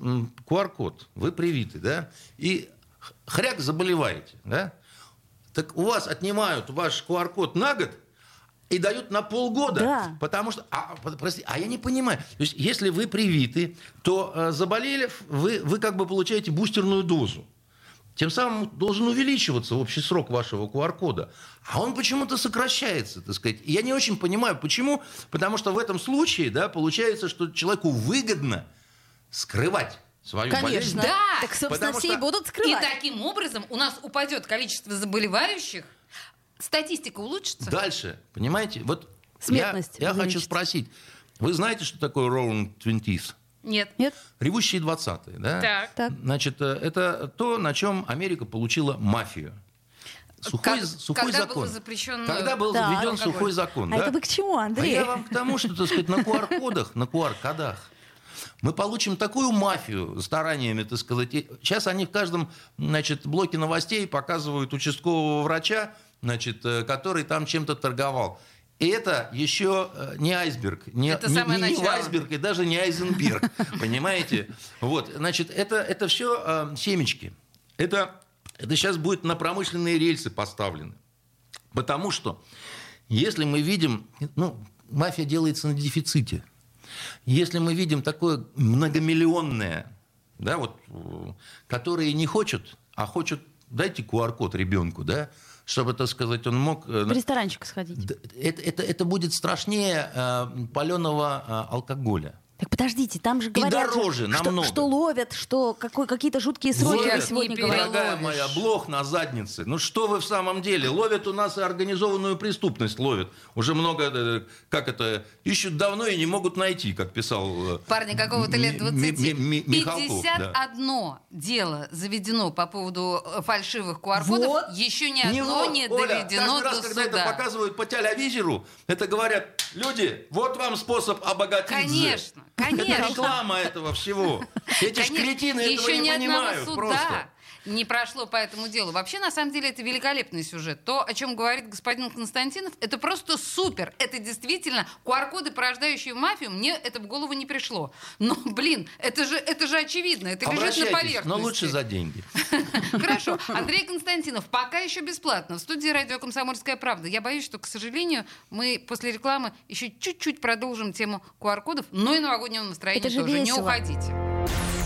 QR-код, вы привиты, да, и хряк заболеваете, да, так у вас отнимают ваш QR-код на год и дают на полгода. Да. Потому что, а, прости, а я не понимаю. То есть, если вы привиты, то э, заболели, вы, вы как бы получаете бустерную дозу. Тем самым должен увеличиваться общий срок вашего QR-кода. А он почему-то сокращается, так сказать. И я не очень понимаю, почему. Потому что в этом случае, да, получается, что человеку выгодно скрывать свою болезнь. Конечно. Да. Так, собственно, Потому все что- и будут И скрывать. таким образом у нас упадет количество заболевающих, статистика улучшится. Дальше, понимаете? Вот Смертность я, я хочу спросить. Вы знаете, что такое Roaring Twenties? Нет. Нет? Ревущие 20-е, да? Так. Так. Значит, э, это то, на чем Америка получила мафию. Сухой, Как- сухой когда закон. был запрещен, Когда э, был Так. заведен алкоголь. сухой закон. А да? это вы к чему, А Андрей? я вам к тому, что, так сказать, на QR-кодах, на QR-кодах мы получим такую мафию стараниями, так сказать. Сейчас они в каждом значит, блоке новостей показывают участкового врача, значит, э, который там чем-то торговал. И это еще э, не айсберг, не, Это не- не- не айсберг и даже не айзенберг, [laughs] понимаете? Вот, значит, это, это все семечки. Это, это сейчас будет на промышленные рельсы поставлены. Потому что если мы видим, ну, мафия делается на дефиците. Если мы видим такое многомиллионное, да, вот, э, которые не хочет, а хочет, дайте QR-код ребенку, да, чтобы, так сказать, он мог... э, В ресторанчик сходить. Это, это, это будет страшнее э, паленого э, алкоголя. Так подождите, там же говорят, же, дороже что, намного. что ловят, что какой, какие-то жуткие сроки Ловят, вы не сегодня говорили. Дорогая моя, блох на заднице. Ну что вы в самом деле? Ловят у нас и организованную преступность ловят. Уже много, э, как это, ищут давно и не могут найти, как писал... э, Парни какого-то лет Ми- ми- 20. ми- Михалков, да. 51 дело заведено по поводу э, фальшивых QR-кодов. Вот. Еще ни Не одно вот, не Оля, доведено каждый раз, до когда суда. это показывают по телевизору, это говорят, Люди, вот вам способ обогатиться. Конечно, конечно. Это реклама этого всего. Эти ж Конечно, кретины этого не понимают суда просто. Не прошло по этому делу. Вообще, на самом деле, это великолепный сюжет. То, о чем говорит господин Константинов, это просто супер. Это действительно QR-коды, порождающие мафию, мне это в голову не пришло. Но, блин, это же, это же очевидно, это лежит на поверхности. но лучше за деньги. [laughs] Хорошо. Андрей Константинов, пока еще бесплатно. В студии радио «Комсомольская правда». Я боюсь, что, к сожалению, мы после рекламы еще чуть-чуть продолжим тему QR-кодов, но и новогоднего настроения тоже. Не уходите.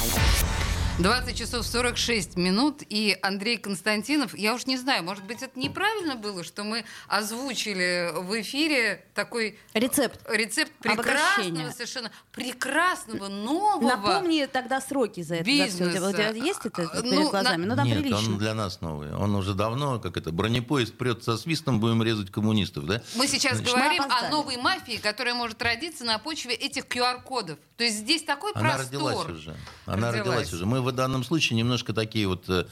20 часов 46 минут, и Андрей Константинов, я уж не знаю, может быть, это неправильно было, что мы озвучили в эфире такой Рецепт. рецепт Обогащения. прекрасного, совершенно прекрасного, нового Напомни тогда сроки за это. за бизнеса. У тебя есть это А, перед ну, глазами? на- Ну, там Нет, прилично. он для нас новый. Он уже давно, как это, бронепоезд прет со свистом, будем резать коммунистов, да? Мы сейчас Значит, говорим о новой мафии, которая может родиться на почве этих QR-кодов. То есть здесь такой Она простор. родилась уже. Она Родилась. родилась уже. Мы в данном случае немножко такие вот... э,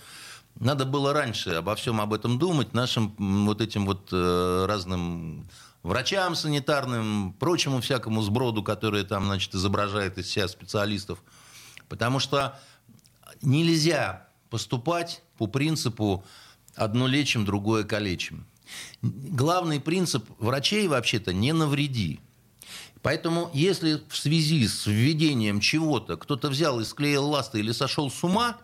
Надо было раньше обо всем об этом думать, нашим вот этим вот э, разным врачам санитарным, прочему всякому сброду, который там, значит, изображает из себя специалистов. Потому что нельзя поступать по принципу одно лечим, другое калечим. Главный принцип врачей вообще-то не навреди. Поэтому, если в связи с введением чего-то кто-то взял и склеил ласты или сошел с ума,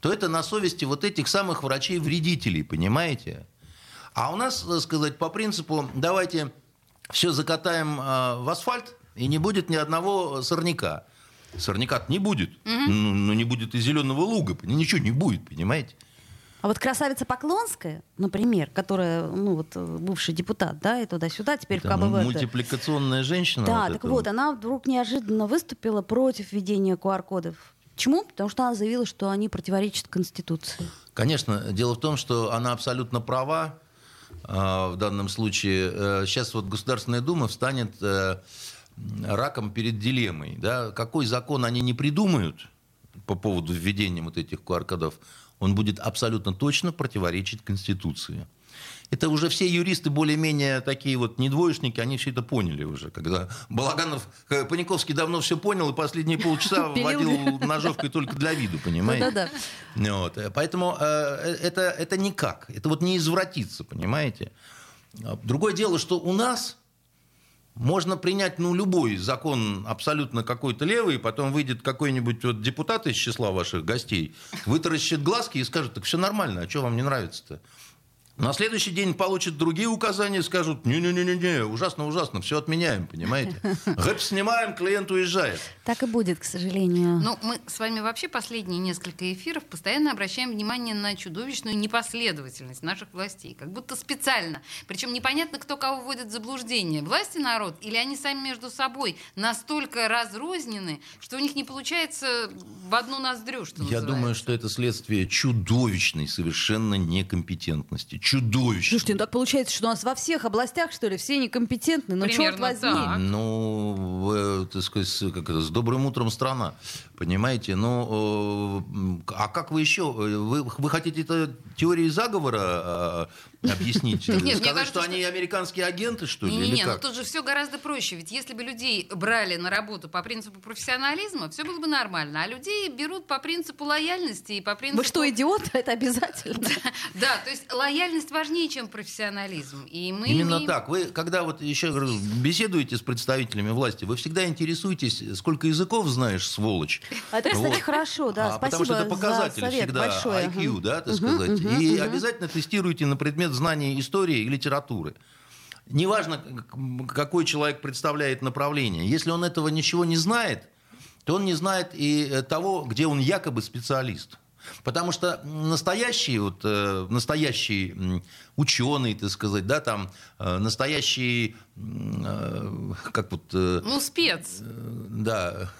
то это на совести вот этих самых врачей-вредителей, понимаете? А у нас, так сказать, по принципу, давайте все закатаем э, в асфальт, и не будет ни одного сорняка. Сорняка не будет. Ну, ну, не будет и зеленого луга. Ничего не будет, понимаете? А вот красавица Поклонская, например, которая, ну вот, э, бывший депутат, да, и туда-сюда, теперь в Это КБВ. мультипликационная женщина. Да, вот так эта вот, она вдруг неожиданно выступила против введения QR-кодов. Почему? Потому что она заявила, что они противоречат Конституции. Конечно, дело в том, что она абсолютно права э, в данном случае. Э, Сейчас вот Государственная Дума встанет э, раком перед дилеммой. Да? Какой закон они не придумают по поводу введения вот этих QR-кодов, он будет абсолютно точно противоречить Конституции. Это уже все юристы более-менее такие вот не двоечники, они все это поняли уже. Когда Балаганов, э, Паниковский давно все понял и последние полчаса [laughs] Пилил. водил ножовкой только для виду, понимаете? Да-да-да. Вот. э, Поэтому э, это, это никак. Это вот не извратиться, понимаете? А Другое дело, что у нас можно принять ну, любой закон абсолютно какой-то левый, потом выйдет какой-нибудь вот депутат из числа ваших гостей, вытаращит глазки и скажет, так все нормально, а что вам не нравится-то? На следующий день получат другие указания, скажут, не-не-не-не, ужасно-ужасно, все отменяем, понимаете? [laughs] Гэп снимаем, клиент уезжает. Так и будет, к сожалению. Ну, мы с вами вообще последние несколько эфиров постоянно обращаем внимание на чудовищную непоследовательность наших властей. Как будто специально. Причем непонятно, кто кого вводит в заблуждение. Власти народ или они сами между собой настолько разрознены, что у них не получается в одну ноздрю, что Я называется. думаю, что это следствие чудовищной совершенно некомпетентности. Чудовищной. Слушайте, ну так получается, что у нас во всех областях, что ли, все некомпетентны. Ну, черт Примерно возьми. так. Ну, э, так сказать, как это, с добрым утром страна, понимаете? Ну, э, а как вы еще? Вы, вы хотите это теорией заговора э, объяснить? [laughs] Нет, Сказать, кажется, что они американские агенты, что ли? Не-не-не, или ну тут же все гораздо проще. Ведь если бы людей брали на работу по принципу профессионализма, все было бы нормально. А людей берут по принципу лояльности и по принципу... Вы что, идиот? [laughs] Это обязательно. [laughs] Да, то есть лояльность важнее, чем профессионализм. И мы Именно так. Вы, когда вот еще беседуете с представителями власти, вы всегда интересуетесь, сколько языков знаешь, сволочь. А это, кстати, Вот. хорошо, да. А, потому что это Спасибо показатель всегда большой. IQ, да, так Мгм, сказать. мгм, и мгм. обязательно тестируйте на предмет знания истории и литературы. Неважно, какой человек представляет направление. Если он этого ничего не знает, то он не знает и э, того, где он якобы специалист. Потому что настоящий, вот, э, настоящий м, ученый, так сказать, да, там, э, э, как вот, Ну, спец. да,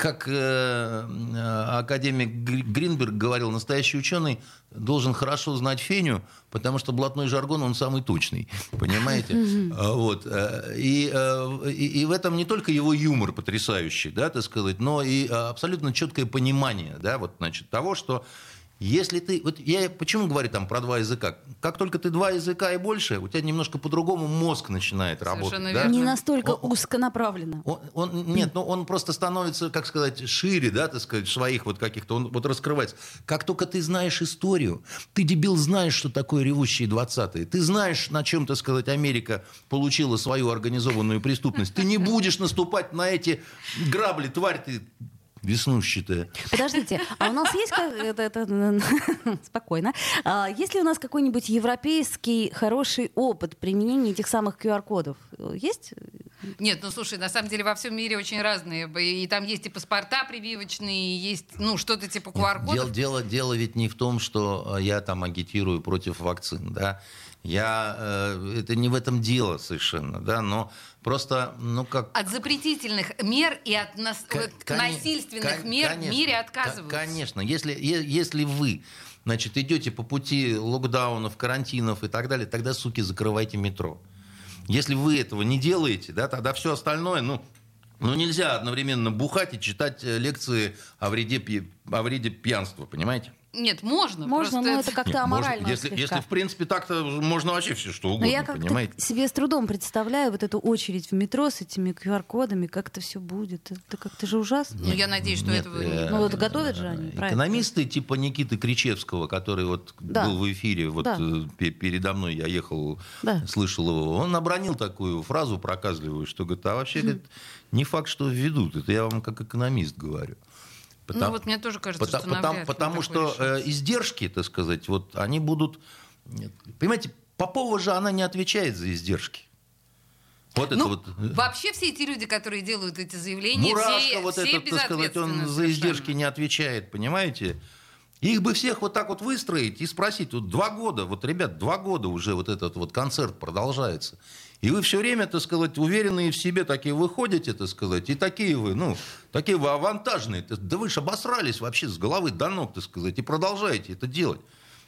как э, э, академик Гри- Гринберг говорил, настоящий ученый должен хорошо знать феню, потому что блатной жаргон, он самый точный, понимаете? А, Вот. э, И, э, и, и в этом не только его юмор потрясающий, да, так сказать, но и э, абсолютно четкое понимание, да, вот, значит, того, что если ты... Вот я почему говорю там про два языка? Как только ты два языка и больше, у тебя немножко по-другому мозг начинает работать. Совершенно да? верно. Не настолько О- о- узконаправленно. Он, он- нет, ну он просто становится, как сказать, шире, да, так сказать, своих вот каких-то, он вот раскрывается. Как только ты знаешь историю, ты, дебил, знаешь, что такое ревущие 20-е, ты знаешь, на чем, так сказать, Америка получила свою организованную преступность, ты не будешь наступать на эти грабли, тварь ты веснущатая. Подождите, а у нас есть как- это, это, [laughs] спокойно. А есть ли у нас какой-нибудь европейский хороший опыт применения этих самых QR-кодов? Есть? Нет, ну слушай, на самом деле во всем мире очень разные. И там есть и паспорта прививочные, и есть, ну, что-то типа Дело, QR-кодов. дело, дело ведь не в том, что э, я там агитирую против вакцин, да. Я, э, это не в этом дело совершенно, да, но просто, ну как... От запретительных мер и от нас- Ко- вот коне- насильственных кон- мер конечно, в мире отказываются. Конечно, если, если вы значит, идете по пути локдаунов, карантинов и так далее, тогда, суки, закрывайте метро. Если вы этого не делаете, да, тогда все остальное, ну, ну, нельзя одновременно бухать и читать э, лекции о вреде, пи- о вреде пьянства, понимаете? Нет, можно. Можно, просто но это как-то Нет, можно- аморально если, слегка. если, в принципе, так-то можно вообще все что Но угодно, я как-то понимаете? себе с трудом представляю вот эту очередь в метро с этими QR-кодами, как это все будет. Это как-то же ужасно. Ну, я надеюсь, что Нет, этого... э, Ну, вот готовят же они, правильно? Экономисты типа Никиты Кричевского, который вот Да. был в эфире, вот Да. э, пе- передо мной я ехал, Да. слышал его, он обронил такую фразу проказливую, что говорит, а вообще говорит, не факт, что введут. Это я вам как экономист говорю. Ну, вот мне тоже кажется, Пота- что потому, потому что э, издержки, так сказать, вот они будут... Нет, Понимаете, Попова же она не отвечает за издержки. Вот это Ну, вот... э, вообще все эти люди, которые делают эти заявления, Мурашко все, вот все этот, так сказать, он безответственны за издержки совершенно. не отвечает, понимаете? Их бы всех вот так вот выстроить и спросить, вот два года, вот, ребят, два года уже вот этот вот концерт продолжается. И вы все время, так сказать, уверенные в себе такие выходите, так сказать, и такие вы, ну, такие вы авантажные. Да вы же обосрались вообще с головы до ног, так сказать, и продолжаете это делать.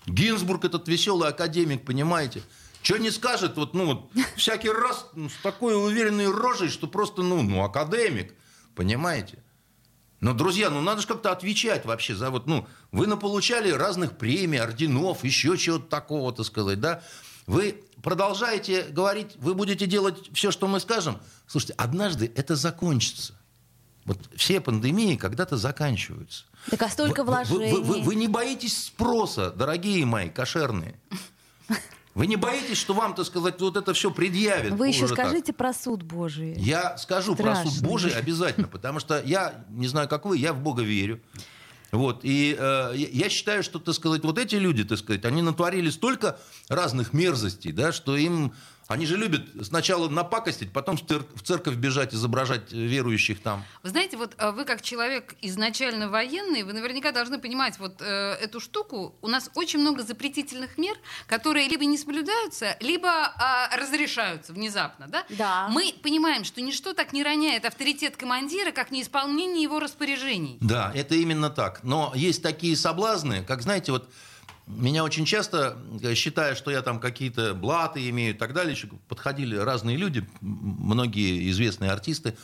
Гинзбург этот веселый академик, понимаете? Что не скажет, вот, ну, вот, [laughs] всякий раз ну, с такой уверенной рожей, что просто, ну, ну, академик, понимаете? Но, друзья, ну надо же как-то отвечать вообще за вот, ну, вы наполучали разных премий, орденов, еще чего-то такого, так сказать, да? Вы продолжаете говорить, вы будете делать все, что мы скажем. Слушайте, однажды это закончится. Вот все пандемии когда-то заканчиваются. Так а столько Вы- вы- вложений. Вы, вы- вы не боитесь спроса, дорогие мои, кошерные? [laughs] Вы не боитесь, что вам, так сказать, вот это все предъявят? Вы еще уже так? скажите про суд Божий. Я скажу про суд. Божий [laughs] обязательно, потому что я, не знаю, как вы, я в Бога верю. Вот, и э, я считаю, что, так сказать, вот эти люди, так сказать, они натворили столько разных мерзостей, да, что им, они же любят сначала напакостить, потом в, цер- в церковь бежать, изображать верующих там. Вы знаете, вот э, вы как человек изначально военный, вы наверняка должны понимать вот э, эту штуку. У нас очень много запретительных мер, которые либо не соблюдаются, либо а, разрешаются внезапно, да? Да. Мы понимаем, что ничто так не роняет авторитет командира, как неисполнение его распоряжений. Да, это именно так. Но есть такие соблазны, как, знаете, вот меня очень часто, э, считая, что я там какие-то блаты имею и так далее, подходили разные люди, многие известные артисты,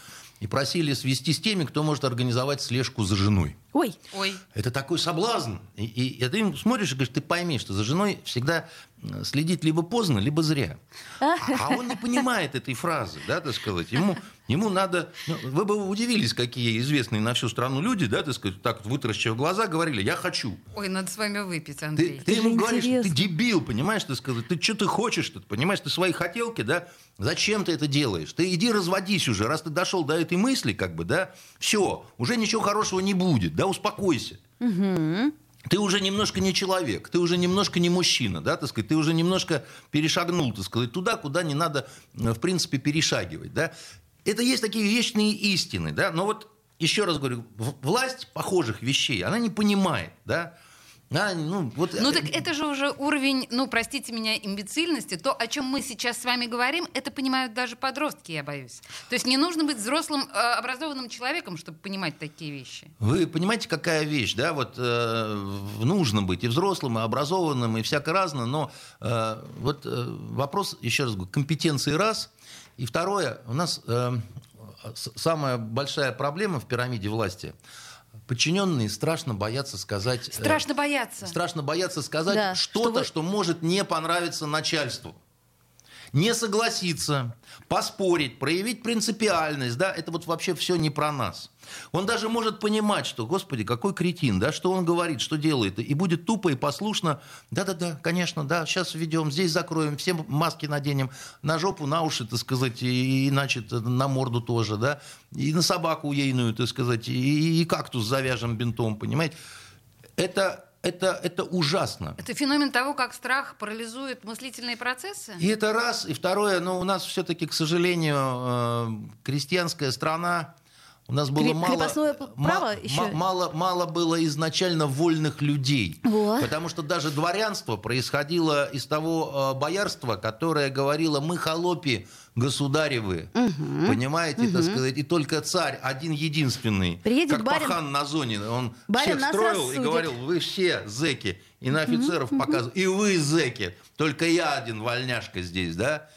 и просили свести с теми, кто может организовать слежку за женой. Ой, Ой, Это такой соблазн. И, и- и ты им смотришь и говоришь, ты пойми, что за женой всегда э, следить либо поздно, либо зря. А, а он не понимает этой фразы, да, так сказать. Ему, ему надо... ну, вы бы удивились, какие известные на всю страну люди, да, так сказать, так вот вытаращив глаза, говорили, я хочу. ой, надо с вами выпить, Ты, Андрей. ты же ему говоришь, ты дебил, понимаешь, ты сказать, ты что ты хочешь, ты понимаешь, ты свои хотелки, да, зачем ты это делаешь? Ты иди разводись уже, раз ты дошел до этой мысли, как бы, да, все, уже ничего хорошего не будет, да, успокойся. Ты уже немножко не человек, ты уже немножко не мужчина, да, так сказать, ты уже немножко перешагнул, так сказать, туда, куда не надо, э, в принципе, перешагивать, да. Это есть такие вечные истины, да, но вот еще раз говорю, власть похожих вещей, она не понимает, да. А, ну, вот, Ну э, так это же уже уровень, ну простите меня, имбецильности. То, о чем мы сейчас с вами говорим, это понимают даже подростки, я боюсь. То есть не нужно быть взрослым, э, образованным человеком, чтобы понимать такие вещи. Вы понимаете, какая вещь, да? Вот э, нужно быть и взрослым, и образованным, и всяко разно, но э, вот э, вопрос, еще раз говорю, компетенции раз, и второе, у нас э, самая большая проблема в пирамиде власти. Подчиненные страшно боятся сказать... э, Страшно бояться. Страшно бояться сказать Да, что-то, что вы- что может не понравиться начальству. Не согласиться, поспорить, проявить принципиальность, да, это вот вообще все не про нас. Он даже может понимать, что, господи, какой кретин, да, что он говорит, что делает, и будет тупо и послушно, да-да-да, конечно, да, сейчас введем, здесь закроем, все маски наденем, на жопу, на уши, так сказать, и, и, значит, на морду тоже, да, и на собаку ейную, так сказать, и, и кактус завяжем бинтом, понимаете. Это, это, это ужасно. Это феномен того, как страх парализует мыслительные процессы? И это раз. И второе, ну, у нас все-таки, к сожалению, э, крестьянская страна, у нас было мало, крепостное право еще? мало, мало было изначально вольных людей. Вот. Потому что даже дворянство происходило из того э, боярства, которое говорило, мы холопи государевы. Понимаете, так сказать, и только царь один единственный, Приедет как барин- пахан на зоне, он барин всех строил и говорил, вы все зеки. И на офицеров показывал. И вы зеки. Только я один вольняшка здесь, да?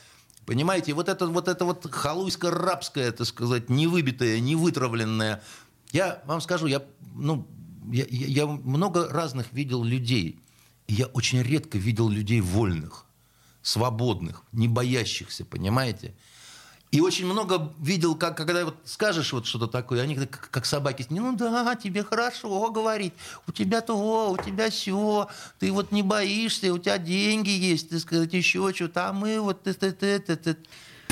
Понимаете, вот это вот, это вот халуйско-рабское, так сказать, невыбитое, невытравленное. Я вам скажу, я, ну, я, я- много разных видел людей. И я очень редко видел людей вольных, свободных, не боящихся, понимаете? И очень много видел, как, когда вот скажешь вот что-то такое, они как, как собаки, ну да, тебе хорошо говорить, у тебя то, у тебя все, ты вот не боишься, у тебя деньги есть, ты сказать, еще что-то, а мы вот... ты- ты- ты- ты- ты».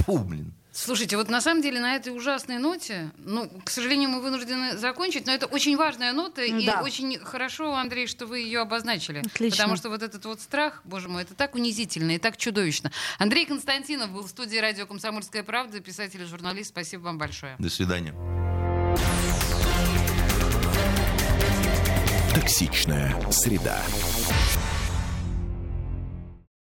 Фу, блин. Слушайте, вот на самом деле на этой ужасной ноте, ну, к сожалению, мы вынуждены закончить, но это очень важная нота, и Да. очень хорошо, Андрей, что вы ее обозначили. Отлично. Потому что вот этот вот страх, боже мой, это так унизительно и так чудовищно. Андрей Константинов был в студии радио «Комсомольская правда», писатель и журналист. Спасибо вам большое. До свидания. Токсичная среда.